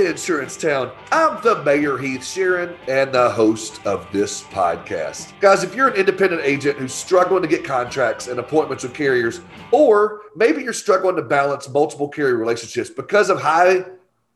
to Insurance Town. I'm the Mayor Heath Shearon and the host of this podcast. Guys, if you're an independent agent who's struggling to get contracts and appointments with carriers, or maybe you're struggling to balance multiple carrier relationships because of high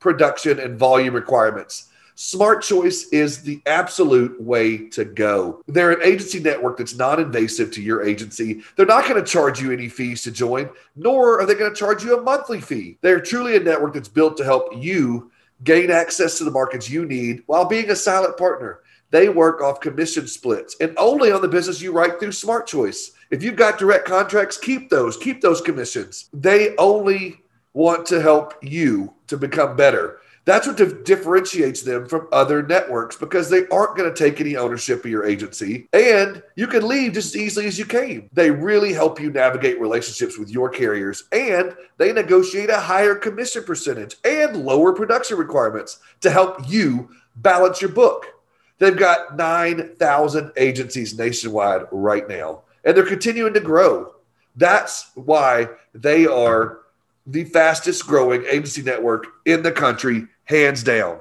production and volume requirements, Smart Choice is the absolute way to go. They're an agency network that's non invasive to your agency. They're not going to charge you any fees to join, nor are they going to charge you a monthly fee. They're truly a network that's built to help you gain access to the markets you need while being a silent partner. They work off commission splits and only on the business you write through Smart Choice. If you've got direct contracts, keep those, keep those commissions. They only want to help you to become better. That's what differentiates them from other networks because they aren't going to take any ownership of your agency and you can leave just as easily as you came. They really help you navigate relationships with your carriers and they negotiate a higher commission percentage and lower production requirements to help you balance your book. They've got 9,000 agencies nationwide right now and they're continuing to grow. That's why they are the fastest growing agency network in the country hands down.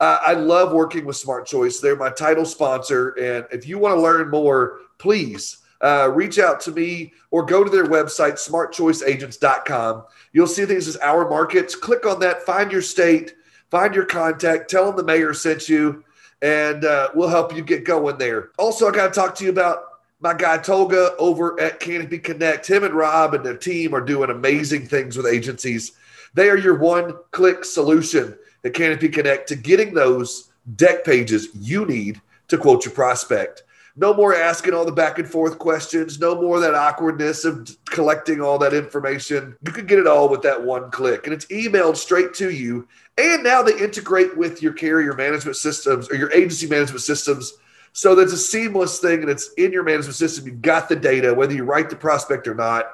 Uh, I love working with Smart Choice. They're my title sponsor. And if you want to learn more, please uh, reach out to me or go to their website, smartchoiceagents.com. You'll see these as our markets. Click on that, find your state, find your contact, tell them the mayor sent you, and uh, we'll help you get going there. Also, I got to talk to you about my guy Tolga over at Canopy Connect. Him and Rob and their team are doing amazing things with agencies. They are your one click solution the Canopy Connect to getting those dec pages you need to quote your prospect. No more asking all the back and forth questions. No more that awkwardness of collecting all that information. You can get it all with that one click, and it's emailed straight to you. And now they integrate with your carrier management systems or your agency management systems. So that's a seamless thing and it's in your management system. You've got the data, whether you write the prospect or not.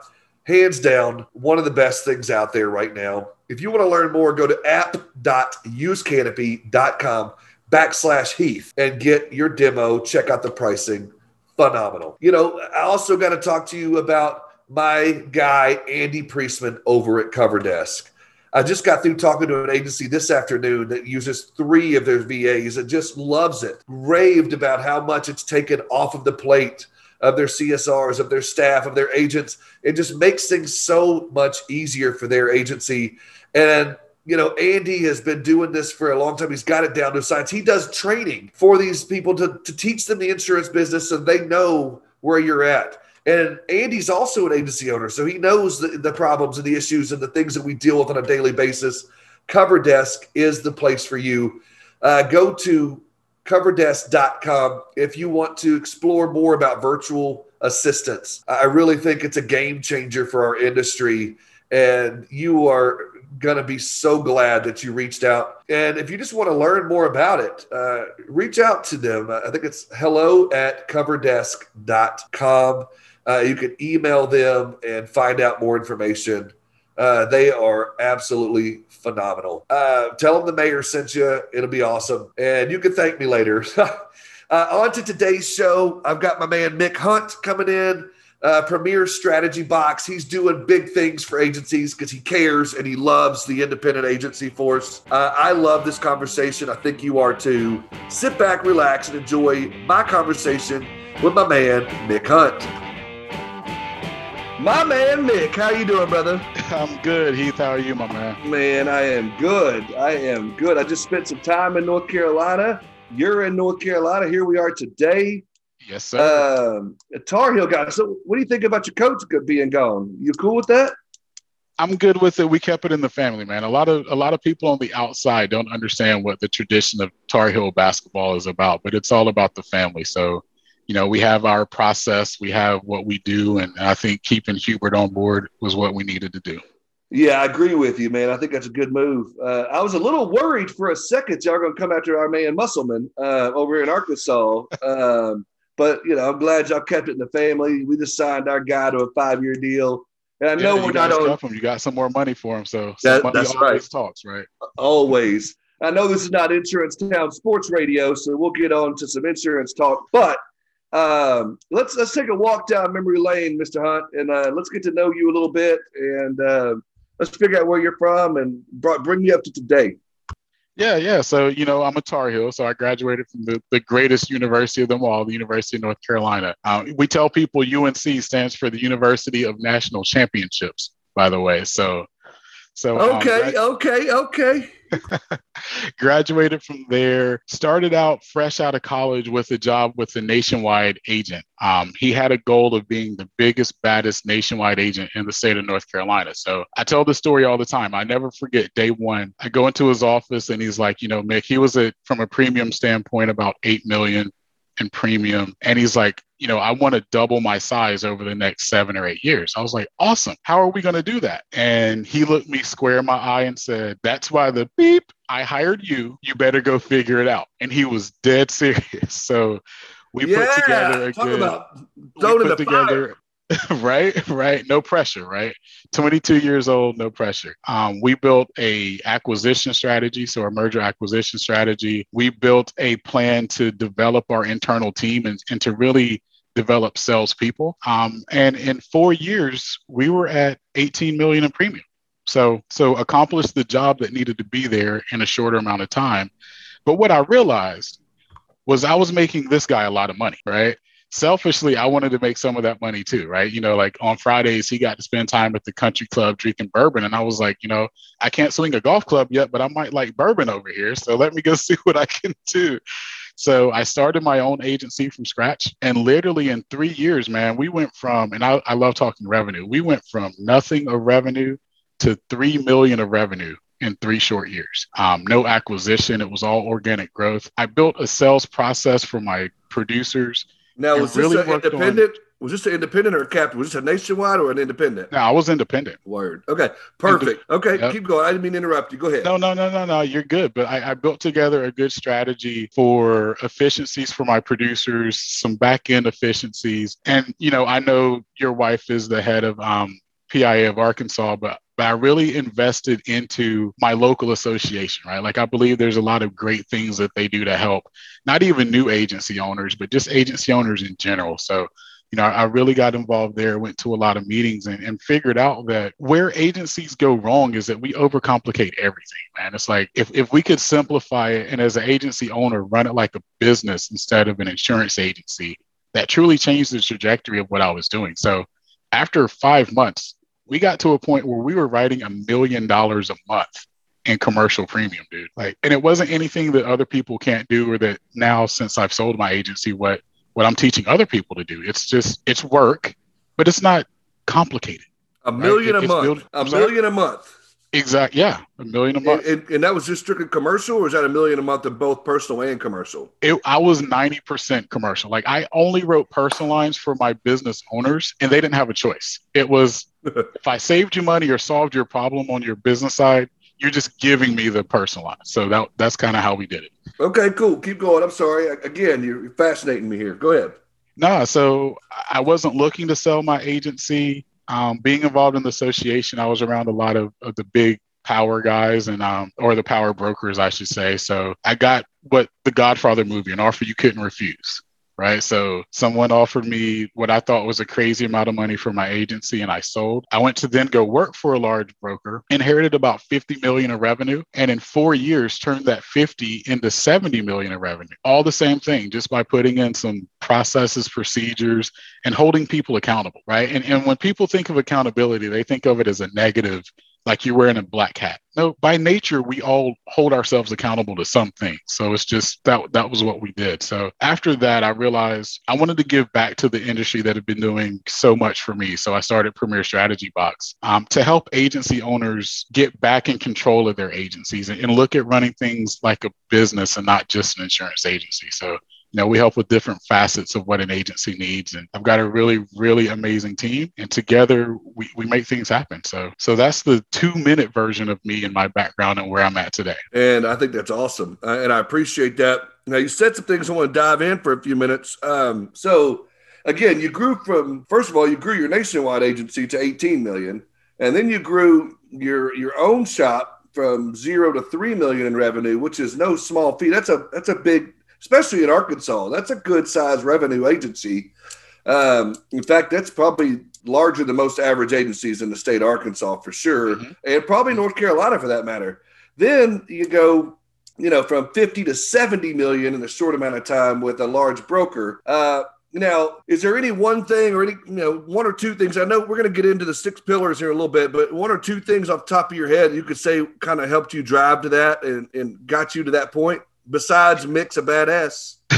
Hands down, one of the best things out there right now. If you want to learn more, go to app.usecanopy.com backslash Heath and get your demo. Check out the pricing. Phenomenal. You know, I also got to talk to you about my guy, Andy Priestman, over at CoverDesk. I just got through talking to an agency this afternoon that uses three of their VAs and just loves it, raved about how much it's taken off of the plate of their CSRs, of their staff, of their agents. It just makes things so much easier for their agency. And you know, Andy has been doing this for a long time. He's got it down to science. He does training for these people to, to teach them the insurance business so they know where you're at. And Andy's also an agency owner, so he knows the, the problems and the issues and the things that we deal with on a daily basis. Cover Desk is the place for you. Uh, go to coverdesk.com if you want to explore more about virtual assistants. I really think it's a game changer for our industry, and you are going to be so glad that you reached out. And if you just want to learn more about it, uh, reach out to them. I think it's hello at coverdesk.com. Uh, you can email them and find out more information. Uh, they are absolutely phenomenal. Uh, tell them the mayor sent you. It'll be awesome. And you can thank me later. uh, on to today's show. I've got my man Mick Hunt coming in uh, Premier Strategy Box. He's doing big things for agencies because he cares and he loves the independent agency force. Uh, I love this conversation. I think you are too. Sit back, relax, and enjoy my conversation with my man Mick Hunt. My man Mick, how you doing, brother? I'm good, Heath. How are you, my man? Man, I am good. I am good. I just spent some time in North Carolina. You're in North Carolina. Here we are today. Yes, sir. Um, Tar Heel guy. So, what do you think about your coach being gone? You cool with that? I'm good with it. We kept it in the family, man. A lot of a lot of people on the outside don't understand what the tradition of Tar Heel basketball is about, but it's all about the family. So, you know, we have our process, we have what we do, and I think keeping Hubert on board was what we needed to do. Yeah, I agree with you, man. I think that's a good move. Uh, I was a little worried for a second y'all going to come after our man Musselman uh, over in Arkansas. Um, but you know, I'm glad y'all kept it in the family. We just signed our guy to a five year deal. And I know yeah, we're not on. Him. You got some more money for him, so that, that's right. Talks right. Always. I know this is not Insurance Town Sports Radio, so we'll get on to some insurance talk. But um, let's let's take a walk down memory lane, Mr. Hunt, and uh, let's get to know you a little bit, and uh, let's figure out where you're from and bring you up to today. Yeah, yeah. So, you know, I'm a Tar Heel. So I graduated from the, the greatest university of them all, the University of North Carolina. Um, we tell people UNC stands for the University of National Championships, by the way. So, so okay, um, okay, okay. graduated from there, started out fresh out of college with a job with a nationwide agent. Um, he had a goal of being the biggest, baddest nationwide agent in the state of North Carolina. So I tell the story all the time. I never forget day one. I go into his office and he's like, you know, Mick, he was at, from a premium standpoint, about 8 million in premium. And he's like, you know, I want to double my size over the next seven or eight years. I was like, awesome. How are we going to do that? And he looked me square in my eye and said, that's why the beep, I hired you. You better go figure it out. And he was dead serious. So we yeah, put together a talk good, about throwing the together. right right. No pressure right? 22 years old no pressure. Um, we built a acquisition strategy so a merger acquisition strategy. We built a plan to develop our internal team and, and to really develop salespeople. Um, and in four years we were at 18 million in premium. So so accomplished the job that needed to be there in a shorter amount of time. But what i realized was i was making this guy a lot of money right selfishly, I wanted to make some of that money too, right? You know, like on Fridays, he got to spend time at the country club drinking bourbon. And I was like, you know, I can't swing a golf club yet, but I might like bourbon over here. So let me go see what I can do. So I started my own agency from scratch. And literally in three years, man, we went from, and I, I love talking revenue, we went from nothing of revenue to 3 million of revenue in three short years. Um, no acquisition, it was all organic growth. I built a sales process for my producers now, was this really an independent? On, was this an independent or a captive? Was this a nationwide or an independent? No, I was independent. Word. Okay. Perfect. okay. Yep. Keep going. I didn't mean to interrupt you. Go ahead. No, no, no, no, no. You're good. But I, I built together a good strategy for efficiencies for my producers, some back end efficiencies. And, you know, I know your wife is the head of um, PIA of Arkansas, but but I really invested into my local association, right? Like I believe there's a lot of great things that they do to help not even new agency owners, but just agency owners in general. So, you know, I really got involved there, went to a lot of meetings and, and figured out that where agencies go wrong is that we overcomplicate everything, man. It's like if, if we could simplify it and as an agency owner, run it like a business instead of an insurance agency, that truly changed the trajectory of what I was doing. So after five months, we got to a point where we were writing a million dollars a month in commercial premium, dude. Like, and it wasn't anything that other people can't do or that now since I've sold my agency, what what I'm teaching other people to do. It's just it's work, but it's not complicated. A million right? a month. Build, a million a month. Exactly. Yeah, a million a month. And, and, that was just strictly commercial, or was that a million a month of both personal and commercial? It, I was ninety percent commercial. Like I only wrote personal lines for my business owners, and they didn't have a choice. It was if I saved you money or solved your problem on your business side, you're just giving me the personal line. So that that's kind of how we did it. Okay, cool. Keep going. I'm sorry. Again, you're fascinating me here. Go ahead. Nah, so I wasn't looking to sell my agency um, being involved in the association, I was around a lot of, of the big power guys and um, or the power brokers, I should say. So I got what the Godfather movie, an offer you couldn't refuse right? So someone offered me what I thought was a crazy amount of money for my agency and I sold. I went to then go work for a large broker, inherited about 50 million of revenue, and in 4 years turned that 50 into 70 million of revenue. All the same thing just by putting in some processes, procedures and holding people accountable, right? And and when people think of accountability, they think of it as a negative like you're wearing a black hat. No, by nature, we all hold ourselves accountable to something. So it's just that that was what we did. So after that, I realized I wanted to give back to the industry that had been doing so much for me. So I started Premier Strategy Box um, to help agency owners get back in control of their agencies and, and look at running things like a business and not just an insurance agency. So you know, we help with different facets of what an agency needs. And I've got a really, really amazing team. And together we, we make things happen. So so that's the two minute version of me and my background and where I'm at today. And I think that's awesome. Uh, and I appreciate that. Now you said some things I want to dive in for a few minutes. Um, so again, you grew from first of all, you grew your nationwide agency to 18 million, and then you grew your your own shop from zero to three million in revenue, which is no small feat. That's a that's a big especially in Arkansas. That's a good size revenue agency. Um, in fact, that's probably larger than most average agencies in the state of Arkansas for sure, mm-hmm. and probably North Carolina for that matter. Then you go you know, from 50 to 70 million in a short amount of time with a large broker. Uh, now, is there any one thing or any, you know, one or two things? I know we're going to get into the six pillars here a little bit, but one or two things off the top of your head you could say kind of helped you drive to that and, and got you to that point besides Mick's a badass?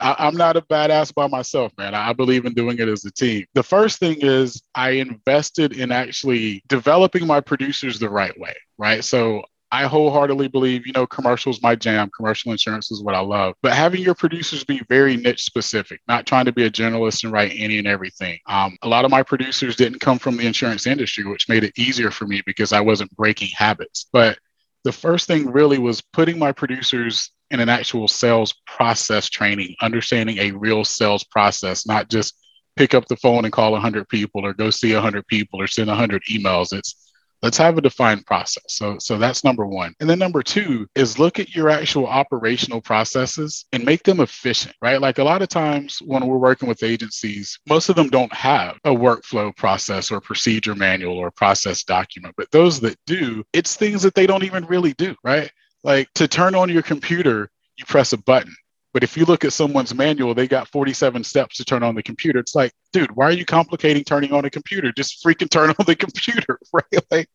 I, am not a badass by myself, man. I believe in doing it as a team. The first thing is I invested in actually developing my producers the right way, right? So I wholeheartedly believe, you know, commercials my jam. Commercial insurance is what I love. But having your producers be very niche specific, not trying to be a generalist and write any and everything. Um, a lot of my producers didn't come from the insurance industry, which made it easier for me because I wasn't breaking habits. But the first thing really was putting my producers in an actual sales process training, understanding a real sales process, not just pick up the phone and call 100 people or go see 100 people or send 100 emails. It's let's have a defined process. So so that's number one. And then number two is look at your actual operational processes and make them efficient right? Like a lot of times when we're working with agencies most of them don't have a workflow process or procedure manual or process document but those that do it's things that they don't even really do right? Like to turn on your computer you press a button but if you look at someone's manual, they got 47 steps to turn on the computer. It's like, dude, why are you complicating turning on a computer? Just freaking turn on the computer, right? Like,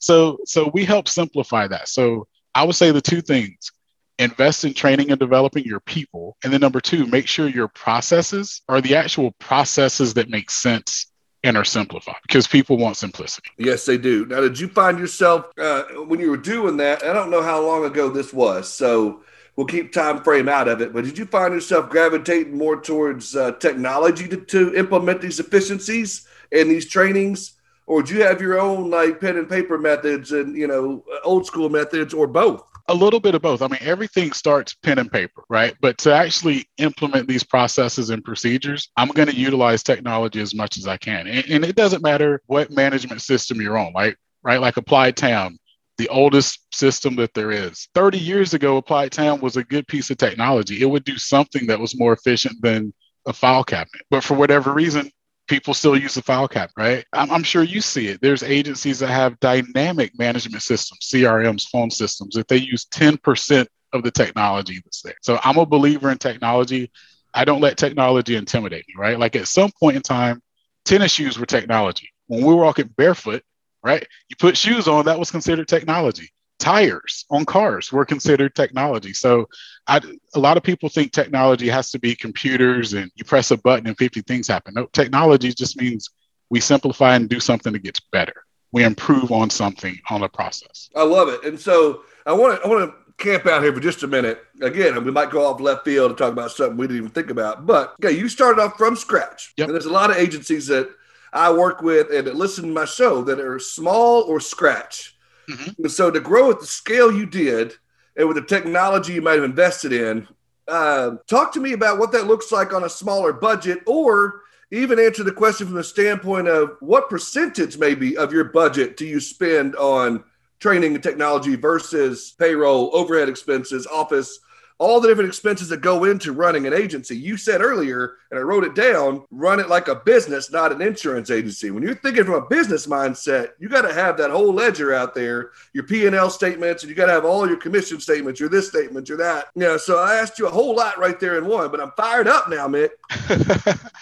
so, so we help simplify that. So I would say the two things: invest in training and developing your people, and then number two, make sure your processes are the actual processes that make sense and are simplified because people want simplicity. Yes, they do. Now, did you find yourself uh, when you were doing that? I don't know how long ago this was, so we'll keep time frame out of it. But did you find yourself gravitating more towards uh, technology to, to implement these efficiencies and these trainings? Or do you have your own like pen and paper methods and you know old school methods or both? A little bit of both. I mean, everything starts pen and paper, right? But to actually implement these processes and procedures, I'm going to utilize technology as much as I can. And, and it doesn't matter what management system you're on, right? Right, like Applied TAM, the oldest system that there is. 30 years ago, Applied TAM was a good piece of technology. It would do something that was more efficient than a file cabinet. But for whatever reason, people still use the file cabinet, right? I'm, I'm, sure you see it. There's agencies that have dynamic management systems, CRMs, phone systems, that they use 10% of the technology that's there. So I'm a believer in technology. I don't let technology intimidate me, right? Like at some point in time, tennis shoes were technology. When we were walking barefoot, right? You put shoes on, that was considered technology. Tires on cars were considered technology. So I, a lot of people think technology has to be computers and you press a button and 50 things happen. No, technology just means we simplify and do something that gets better. We improve on something on the process. I love it. And so I want to I want to camp out here for just a minute. Again, we might go off left field and talk about something we didn't even think about. But okay, you started off from scratch. Yep. And there's a lot of agencies that I work with and that listen to my show that are small or scratch. Mm-hmm. So to grow at the scale you did and with the technology you might have invested in, uh, talk to me about what that looks like on a smaller budget or even answer the question from the standpoint of what percentage maybe of your budget do you spend on training and technology versus payroll, overhead expenses, office, all the different expenses that go into running an agency. You said earlier, and I wrote it down, run it like a business, not an insurance agency. When you're thinking from a business mindset, you got to have that whole ledger out there, your P&L statements, and you got to have all your commission statements, your this statement, your that. Yeah, you know, so I asked you a whole lot right there in one, but I'm fired up now, Mick.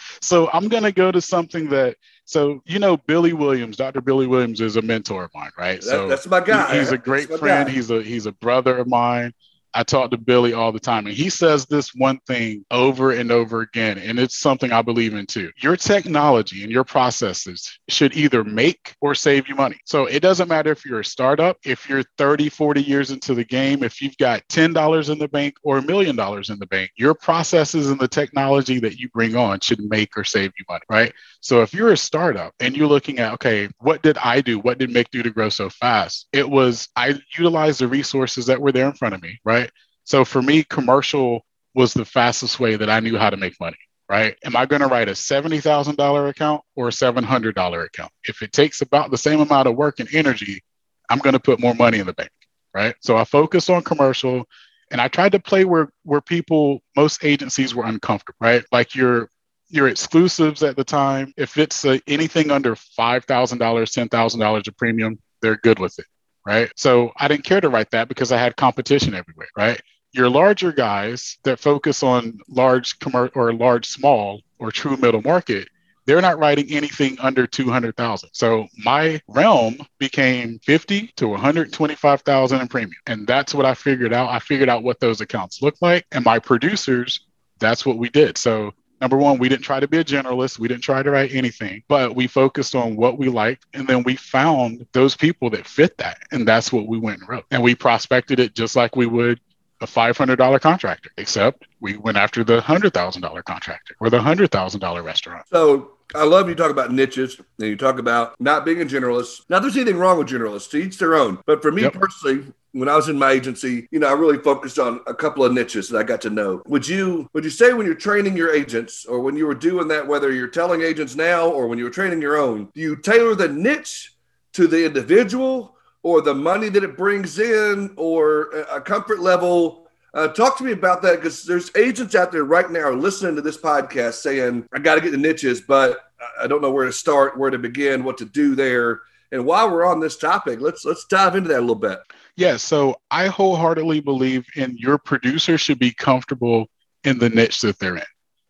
so I'm going to go to something that so you know Billy Williams, Dr. Billy Williams is a mentor of mine, right? That, so that's my guy. He, he's a great friend. Guy. He's a he's a brother of mine. I talk to Billy all the time, and he says this one thing over and over again, and it's something I believe in too. Your technology and your processes should either make or save you money. So it doesn't matter if you're a startup, if you're 30, 40 years into the game, if you've got $10 in the bank or a million dollars in the bank, your processes and the technology that you bring on should make or save you money, right? So if you're a startup and you're looking at, okay, what did I do? What did Mick do to grow so fast? It was I utilized the resources that were there in front of me, right? So for me, commercial was the fastest way that I knew how to make money, right? Am I going to write a $70,000 account or a $700 account? If it takes about the same amount of work and energy, I'm going to put more money in the bank, right? So I focused on commercial and I tried to play where where people most agencies were uncomfortable, right? Like your your exclusives at the time, if it's uh, anything under $5,000, $10,000 a premium, they're good with it right? So I didn't care to write that because I had competition everywhere, right? Your larger guys that focus on large or large small or true middle market, they're not writing anything under 200,000. So my realm became 50 to 125,000 in premium. And that's what I figured out. I figured out what those accounts look like. And my producers, that's what we did. So number one, we didn't try to be a generalist. We didn't try to write anything, but we focused on what we liked. And then we found those people that fit that. And that's what we went and wrote. And we prospected it just like we would a $500 contractor, except we went after the $100,000 contractor or the $100,000 restaurant. So I love you talk about niches and you talk about not being a generalist. Now, there's anything wrong with generalists, to each their own. But for me yep. personally, when I was in my agency, you know, I really focused on a couple of niches that I got to know. Would you would you say when you're training your agents or when you were doing that, whether you're telling agents now or when you were training your own, do you tailor the niche to the individual or the money that it brings in or a comfort level? Uh, talk to me about that because there's agents out there right now listening to this podcast saying, I got to get the niches, but I don't know where to start, where to begin, what to do there. And while we're on this topic, let's let's dive into that a little bit. Yeah, so I wholeheartedly believe in your producer should be comfortable in the niche that they're in.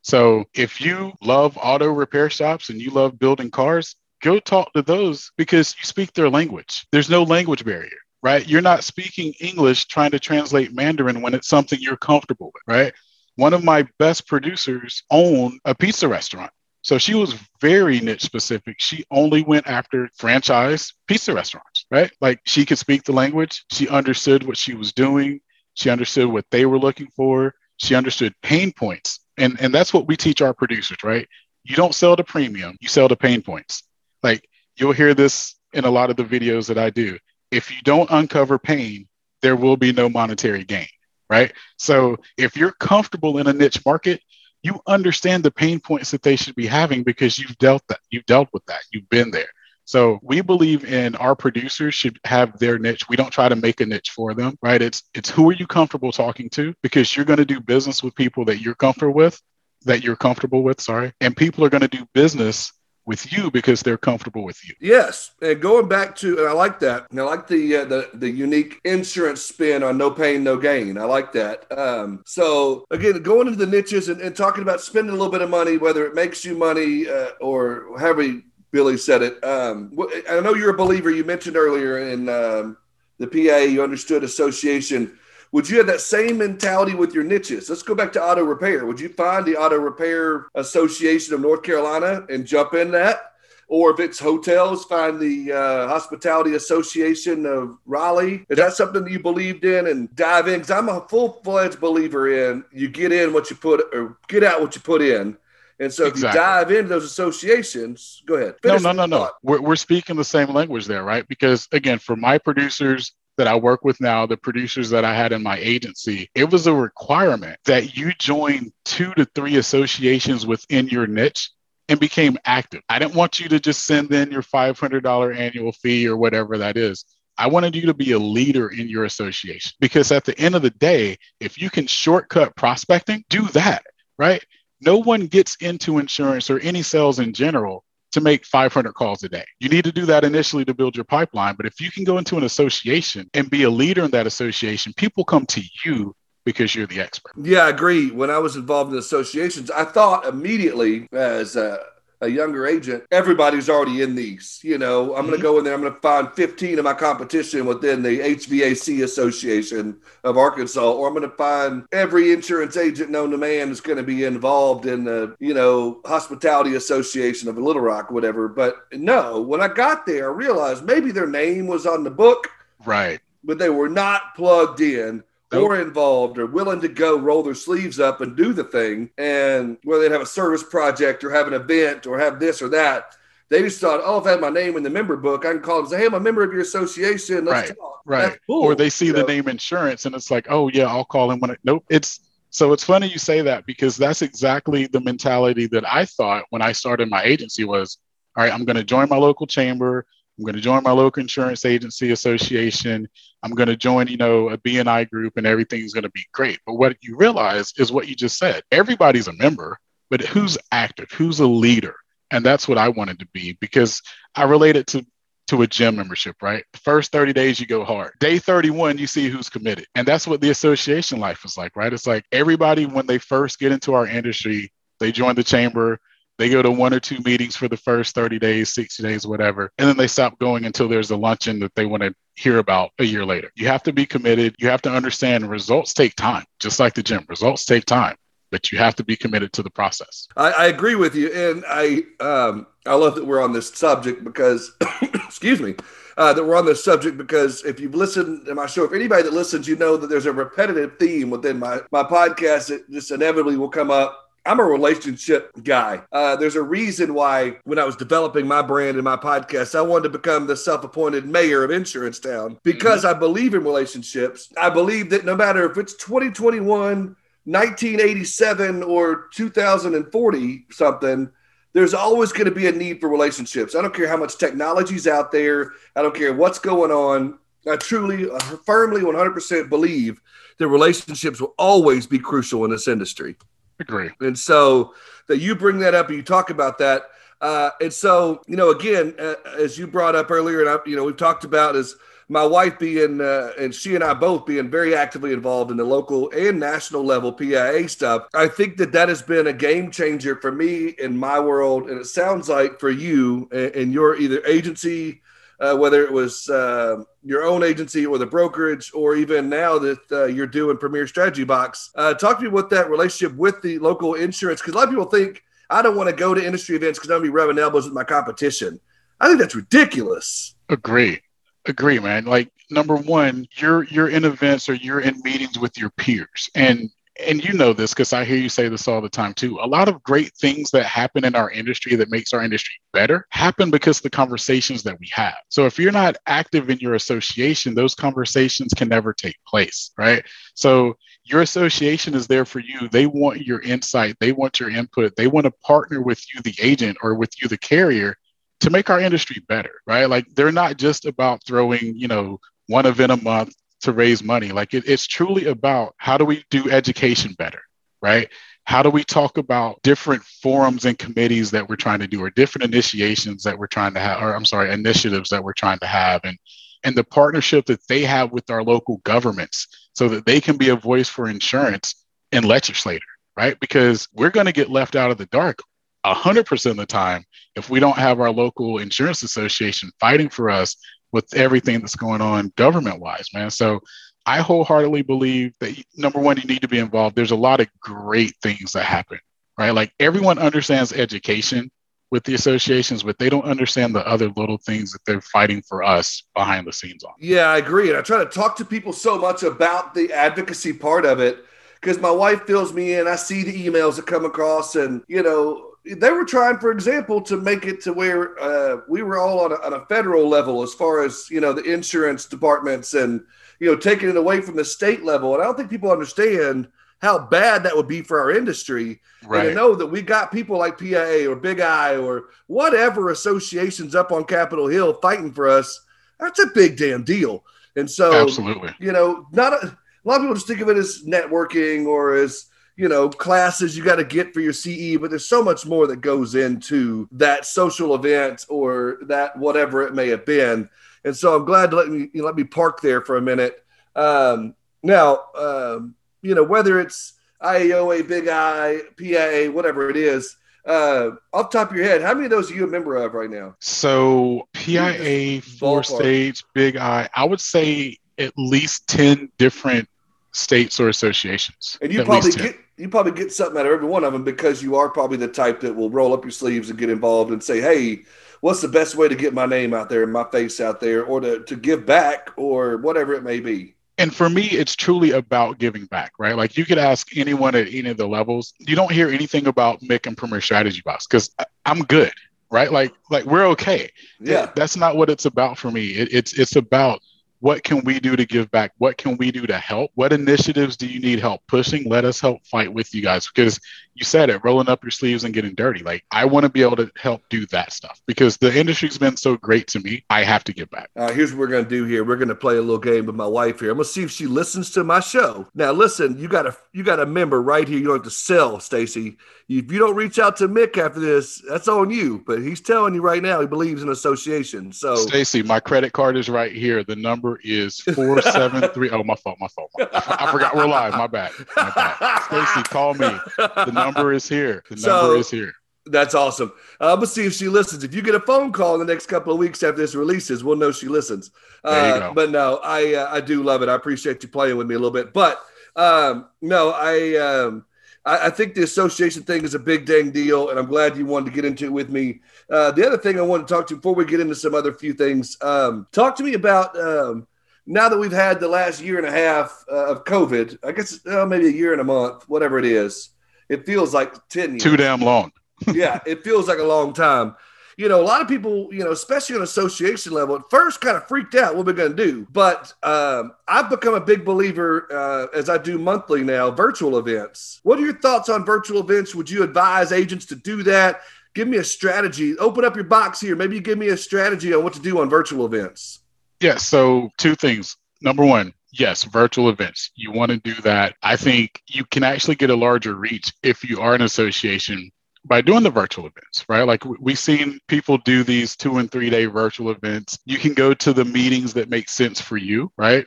So if you love auto repair shops and you love building cars, go talk to those because you speak their language. There's no language barrier, right? You're not speaking English trying to translate Mandarin when it's something you're comfortable with, right? One of my best producers owned a pizza restaurant. So she was very niche specific. She only went after franchise pizza restaurants, right? Like she could speak the language. She understood what she was doing. She understood what they were looking for. She understood pain points. And, and that's what we teach our producers, right? You don't sell the premium, you sell the pain points. Like you'll hear this in a lot of the videos that I do. If you don't uncover pain, there will be no monetary gain, right? So if you're comfortable in a niche market, you understand the pain points that they should be having because you've dealt that you've dealt with that. You've been there. So we believe in our producers should have their niche. We don't try to make a niche for them right? It's it's who are you comfortable talking to? Because you're going to do business with people that you're comfortable with that you're comfortable with sorry. And people are going to do business with you because they're comfortable with you. Yes, and going back to, and I like that. And I like the uh, the the unique insurance spin on no pain, no gain. I like that. Um, so again, going into the niches and, and, talking about spending a little bit of money, whether it makes you money uh, or however Billy said it. Um, I know you're a believer. You mentioned earlier in um, the PA, you understood association would you have that same mentality with your niches? Let's go back to auto repair. Would you find the Auto Repair Association of North Carolina and jump in that? Or if it's hotels, find the uh, Hospitality Association of Raleigh. Is that something that you believed in and dive in? Because I'm a full fledged believer in you get in what you put or get out what you put in. And so exactly. if you dive into those associations, go ahead. No, no, no, no. We're, we're speaking the same language there, right? Because again, for my producers, that I work with now, the producers that I had in my agency, it was a requirement that you join two to three associations within your niche and became active. I didn't want you to just send in your $500 annual fee or whatever that is. I wanted you to be a leader in your association because at the end of the day, if you can shortcut prospecting, do that, right? No one gets into insurance or any sales in general to make 500 calls a day. You need to do that initially to build your pipeline. But if you can go into an association and be a leader in that association, people come to you because you're the expert. Yeah, I agree. When I was involved in associations, I thought immediately as a a younger agent, everybody's already in these. You know, I'm mm-hmm. going to go in there, I'm going to find 15 of my competition within the HVAC Association of Arkansas, or I'm going to find every insurance agent known to man is going to be involved in the, you know, Hospitality Association of Little Rock, whatever. But no, when I got there, I realized maybe their name was on the book. Right. But they were not plugged in nope. or involved or willing to go roll their sleeves up and do the thing. And whether they'd have a service project or have an event or have this or that, they just thought, oh, I have had my name in the member book, I can call them and say, hey, I'm a member of your association. Let's right. Talk. Right. Cool. Or they see you the know? name insurance and it's like, oh, yeah, I'll call him when it, nope. It's, so it's funny you say that because that's exactly the mentality that I thought when I started my agency was, all right, I'm going to join my local chamber. I'm going to join my local insurance agency association. I'm going to join, you know, a BNI group and everything's going to be great. But what you realize is what you just said. Everybody's a member, but who's active? Who's a leader? And that's what I wanted to be because I related to to a gym membership, right? The first 30 days you go hard. Day 31, you see who's committed. And that's what the association life is like, right? It's like everybody, when they first get into our industry, they join the chamber, they go to one or two meetings for the first 30 days, 60 days, whatever. And then they stop going until there's a luncheon that they want to hear about a year later. You have to be committed. You have to understand results take time, just like the gym. Results take time but you have to be committed to the process. I, I agree with you, and I um, I love that we're on this subject because, excuse me, uh, that we're on this subject because if you've listened to my show, if anybody that listens, you know that there's a repetitive theme within my my podcast that just inevitably will come up I'm a relationship guy. Uh, there's a reason why when I was developing my brand and my podcast, I wanted to become the self-appointed mayor of Insurance Town because mm-hmm. I believe in relationships. I believe that no matter if it's 2021, 1987, or 2040 something, there's always going to be a need for relationships. I don't care how much technology's out there. I don't care what's going on. I truly, firmly, 100% believe that relationships will always be crucial in this industry. Agree. And so that you bring that up and you talk about that. Uh, and so, you know, again, uh, as you brought up earlier, and I, you know, we've talked about is my wife being, uh, and she and I both being very actively involved in the local and national level PIA stuff. I think that that has been a game changer for me in my world. And it sounds like for you and your either agency, uh, whether it was uh, your own agency or the brokerage, or even now that uh, you're doing Premier Strategy Box. Uh, talk to me what that relationship with the local insurance, because a lot of people think I don't want to go to industry events because I'm going to be rubbing elbows with my competition. I think that's ridiculous. Agree, agree, man. Like number one, you're you're in events or you're in meetings with your peers, and and you know this because I hear you say this all the time too. A lot of great things that happen in our industry that makes our industry better happen because the conversations that we have. So if you're not active in your association, those conversations can never take place, right? So your association is there for you. They want your insight, they want your input, they want to partner with you, the agent, or with you, the carrier, to make our industry better, right? Like they're not just about throwing, you know, one event a month to raise money. Like it, it's truly about how do we do education better, right? How do we talk about different forums and committees that we're trying to do, or different initiations that we're trying to have, or I'm sorry, initiatives that we're trying to have, and and the partnership that they have with our local governments, so that they can be a voice for insurance and legislator, right? Because we're going to get left out of the dark 100% of the time if we don't have our local insurance association fighting for us with everything that's going on government wise, man. So I wholeheartedly believe that number one, you need to be involved. There's a lot of great things that happen, right? Like everyone understands education with the associations, but they don't understand the other little things that they're fighting for us behind the scenes on. Yeah, I agree. And I try to talk to people so much about the advocacy part of it because my wife fills me in. I see the emails that come across, and you know, they were trying, for example, to make it to where uh, we were all on a, on a, federal level as far as you know the insurance departments and you know taking it away from the state level. And I don't think people understand how bad that would be for our industry. Right. And to know that we got people like PIA or Big I or whatever associations up on Capitol Hill fighting for us, that's a big damn deal. And so, absolutely, you know, not a, a lot of people just think of it as networking or as you know classes you got to get for your CE, but there's so much more that goes into that social event or that whatever it may have been. And so I'm glad to let me you know, let me park there for a minute. Um, now, um, you know whether it's IAOA, Big I, PIA, whatever it is. Uh, off top of your head, how many of those are you a member of right now? So PIA, four states, Big I. I would say at least ten different states or associations. And you probably get you probably get something out of every one of them because you are probably the type that will roll up your sleeves and get involved and say, "Hey, what's the best way to get my name out there and my face out there, or to to give back, or whatever it may be." And for me, it's truly about giving back, right? Like you could ask anyone at any of the levels. You don't hear anything about Mick and Premier Strategy Box because I'm good, right? Like like we're okay. Yeah, that's not what it's about for me. It, it's it's about what can we do to give back? What can we do to help? What initiatives do you need help pushing? Let us help fight with you guys because you said it, rolling up your sleeves and getting dirty. Like I want to be able to help do that stuff because the industry's been so great to me. I have to give back. Uh, here's what we're gonna do here. We're gonna play a little game with my wife here. I'm gonna see if she listens to my show. Now, listen, you got a you got a member right here. You don't have to sell, Stacy. If you don't reach out to Mick after this, that's on you. But he's telling you right now he believes in association. So, Stacy, my credit card is right here. The number is four seven three. Oh, my fault. My fault. I forgot we're live. My bad. My bad. Stacy, call me. The number is here. The number is here. That's awesome. Uh, we'll see if she listens. If you get a phone call in the next couple of weeks after this releases, we'll know she listens. Uh, but no, I uh, I do love it. I appreciate you playing with me a little bit. But um, no, I, um, I, I think the association thing is a big dang deal, and I'm glad you wanted to get into it with me. Uh, the other thing I want to talk to before we get into some other few things, um, talk to me about um, now that we've had the last year and a half uh, of COVID. I guess uh, maybe a year and a month, whatever it is. It feels like ten years. Too damn long. yeah, it feels like a long time you know, a lot of people, you know, especially on association level, at first kind of freaked out what we're going to do. But um, I've become a big believer uh, as I do monthly now, virtual events. What are your thoughts on virtual events? Would you advise agents to do that? Give me a strategy. Open up your box here. Maybe you give me a strategy on what to do on virtual events. Yeah. So, two things. Number one, yes, virtual events. You want to do that. I think you can actually get a larger reach if you are an association by doing the virtual events, right? Like we've seen people do these two and three day virtual events. You can go to the meetings that make sense for you, right?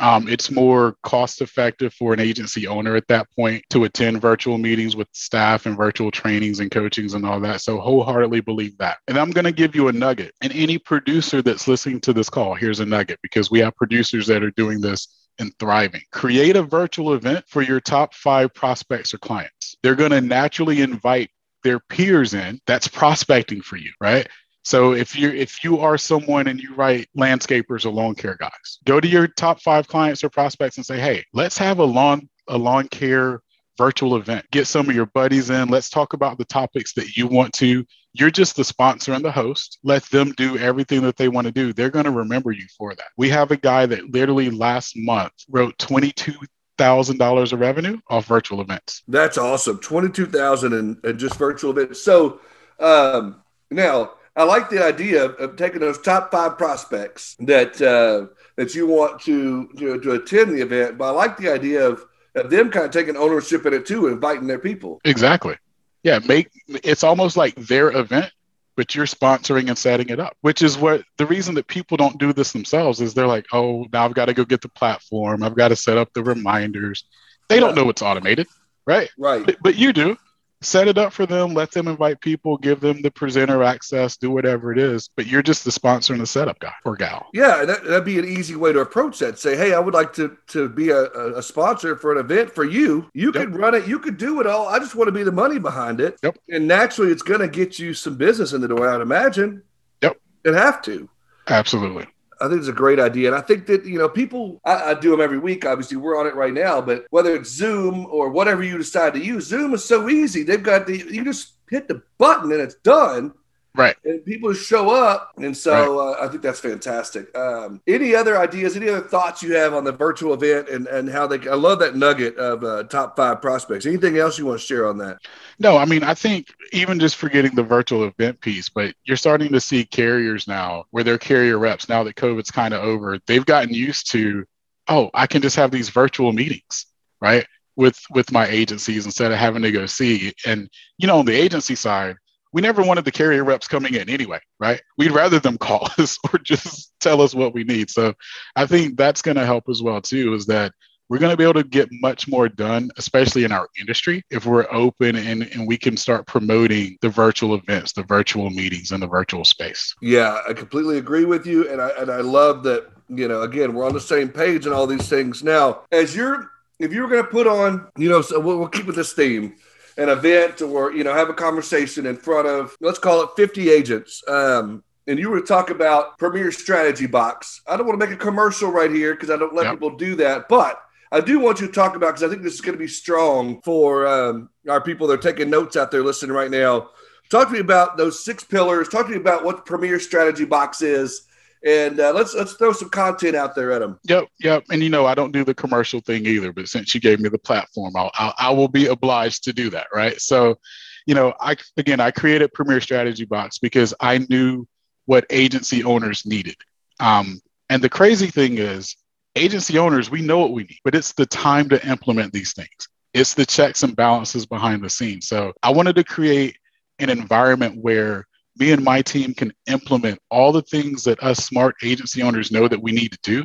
Um, it's more cost effective for an agency owner at that point to attend virtual meetings with staff and virtual trainings and coachings and all that. So, wholeheartedly believe that. And I'm going to give you a nugget. And any producer that's listening to this call, here's a nugget because we have producers that are doing this and thriving. Create a virtual event for your top five prospects or clients. They're going to naturally invite their peers in, that's prospecting for you, right? So if you if you are someone and you write landscapers or lawn care guys, go to your top five clients or prospects and say, hey, let's have a lawn a lawn care virtual event. Get some of your buddies in. Let's talk about the topics that you want to. You're just the sponsor and the host. Let them do everything that they want to do. They're going to remember you for that. We have a guy that literally last month wrote 22 thousand dollars of revenue off virtual events. That's awesome. Twenty two thousand and just virtual events. So um, now I like the idea of, of, taking those top five prospects that uh, that you want to, to, to attend the event, but I like the idea of, of them kind of taking ownership in it too, inviting their people. Exactly. Yeah, make it's almost like their event, but you're sponsoring and setting it up, which is what the reason that people don't do this themselves is they're like, oh, now I've got to go get the platform. I've got to set up the reminders. They yeah. don't know it's automated, right? Right. But, but you do set it up for them, let them invite people, give them the presenter access, do whatever it is. But you're just the sponsor and the setup guy or gal. Yeah, that, would be an easy way to approach that. Say, hey, I would like to to be a, a sponsor for an event for you. You yep. could run it, you could do it all. I just want to be the money behind it. Yep. And naturally, it's going to get you some business in the door. I'd imagine. Yep. It have to. Absolutely. I think it's a great idea. And I think that, you know, people, I, I, do them every week. Obviously, we're on it right now, but whether it's Zoom or whatever you decide to use, Zoom is so easy. They've got the, you just hit the button and it's done. Right. And people show up. And so right. uh, I think that's fantastic. Um, any other ideas, any other thoughts you have on the virtual event and, and how they, I love that nugget of uh, top five prospects. Anything else you want to share on that? No, I mean, I think even just forgetting the virtual event piece, but you're starting to see carriers now where they're carrier reps, now that COVID's kind of over, they've gotten used to, oh, I can just have these virtual meetings, right? With with my agencies instead of having to go see. And you know, on the agency side, we never wanted the carrier reps coming in anyway, right? We'd rather them call us or just tell us what we need. So I think that's going to help as well too. Is that we're going to be able to get much more done, especially in our industry, if we're open and, and we can start promoting the virtual events, the virtual meetings, and the virtual space. Yeah, I completely agree with you, and I and I love that. You know, again, we're on the same page and all these things. Now, as you're, if you were going to put on, you know, so we'll, we'll keep with this theme an event or you know have a conversation in front of let's call it 50 agents. Um, and you were to talk about premier strategy box. I don't want to make a commercial right here because i don't let yep. people do that but i do want you to talk about because i think this is going to be strong for um, our people that are taking notes out there listening right now. Talk to me about those six pillars. Talk to me about what premier strategy box is and uh, let's let's throw some content out there at them. Yep, yep. And you know, I don't do the commercial thing either, but since you gave me the platform, I'll, I'll I will be obliged to do that, right? So, you know, I again, I created Premier Strategy Box because I knew what agency owners needed. Um, and the crazy thing is, agency owners, we know what we need, but it's the time to implement these things. It's the checks and balances behind the scenes. So I wanted to create an environment where me and my team can implement all the things that us smart agency owners know that we need to do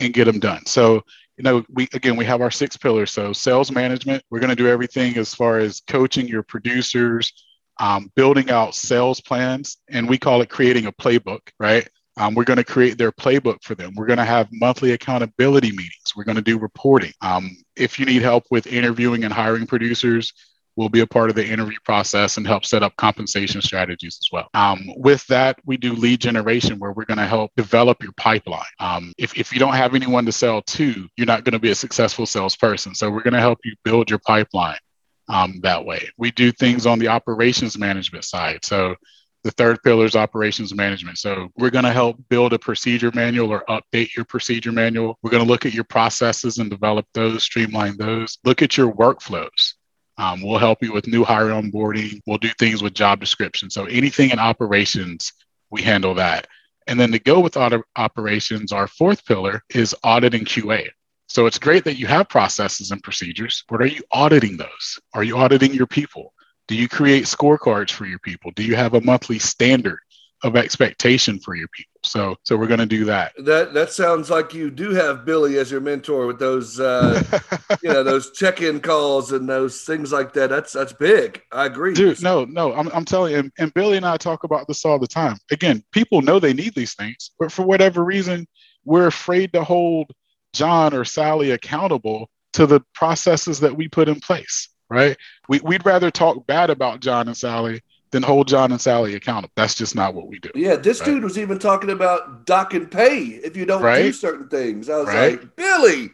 and get them done. So, you know, we again we have our six pillars. So sales management, we're going to do everything as far as coaching your producers, um, building out sales plans, and we call it creating a playbook, right? Um, we're going to create their playbook for them. We're going to have monthly accountability meetings. We're going to do reporting. Um, if you need help with interviewing and hiring producers, we'll be a part of the interview process and help set up compensation strategies as well. Um, with that, we do lead generation where we're going to help develop your pipeline. Um, if, if you don't have anyone to sell to, you're not going to be a successful salesperson. So we're going to help you build your pipeline um, that way. We do things on the operations management side. So the third pillar is operations management. So we're going to help build a procedure manual or update your procedure manual. We're going to look at your processes and develop those, streamline those. Look at your workflows. Um, we'll help you with new hire onboarding. We'll do things with job description. So anything in operations, we handle that. And then to go with auto operations, our fourth pillar is audit and QA. So it's great that you have processes and procedures, but are you auditing those? Are you auditing your people? Do you create scorecards for your people? Do you have a monthly standard of expectation for your people? So, so we're going to do that. That that sounds like you do have Billy as your mentor with those, uh, you know, those check-in calls and those things like that. That's that's big. I agree, dude. No, no, I'm I'm telling you, and, and Billy and I talk about this all the time. Again, people know they need these things, but for whatever reason, we're afraid to hold John or Sally accountable to the processes that we put in place right? We, we'd rather talk bad about John and Sally than hold John and Sally accountable. That's just not what we do. Yeah, this right? dude was even talking about dock and pay if you don't right? do certain things. I was right? like, Billy,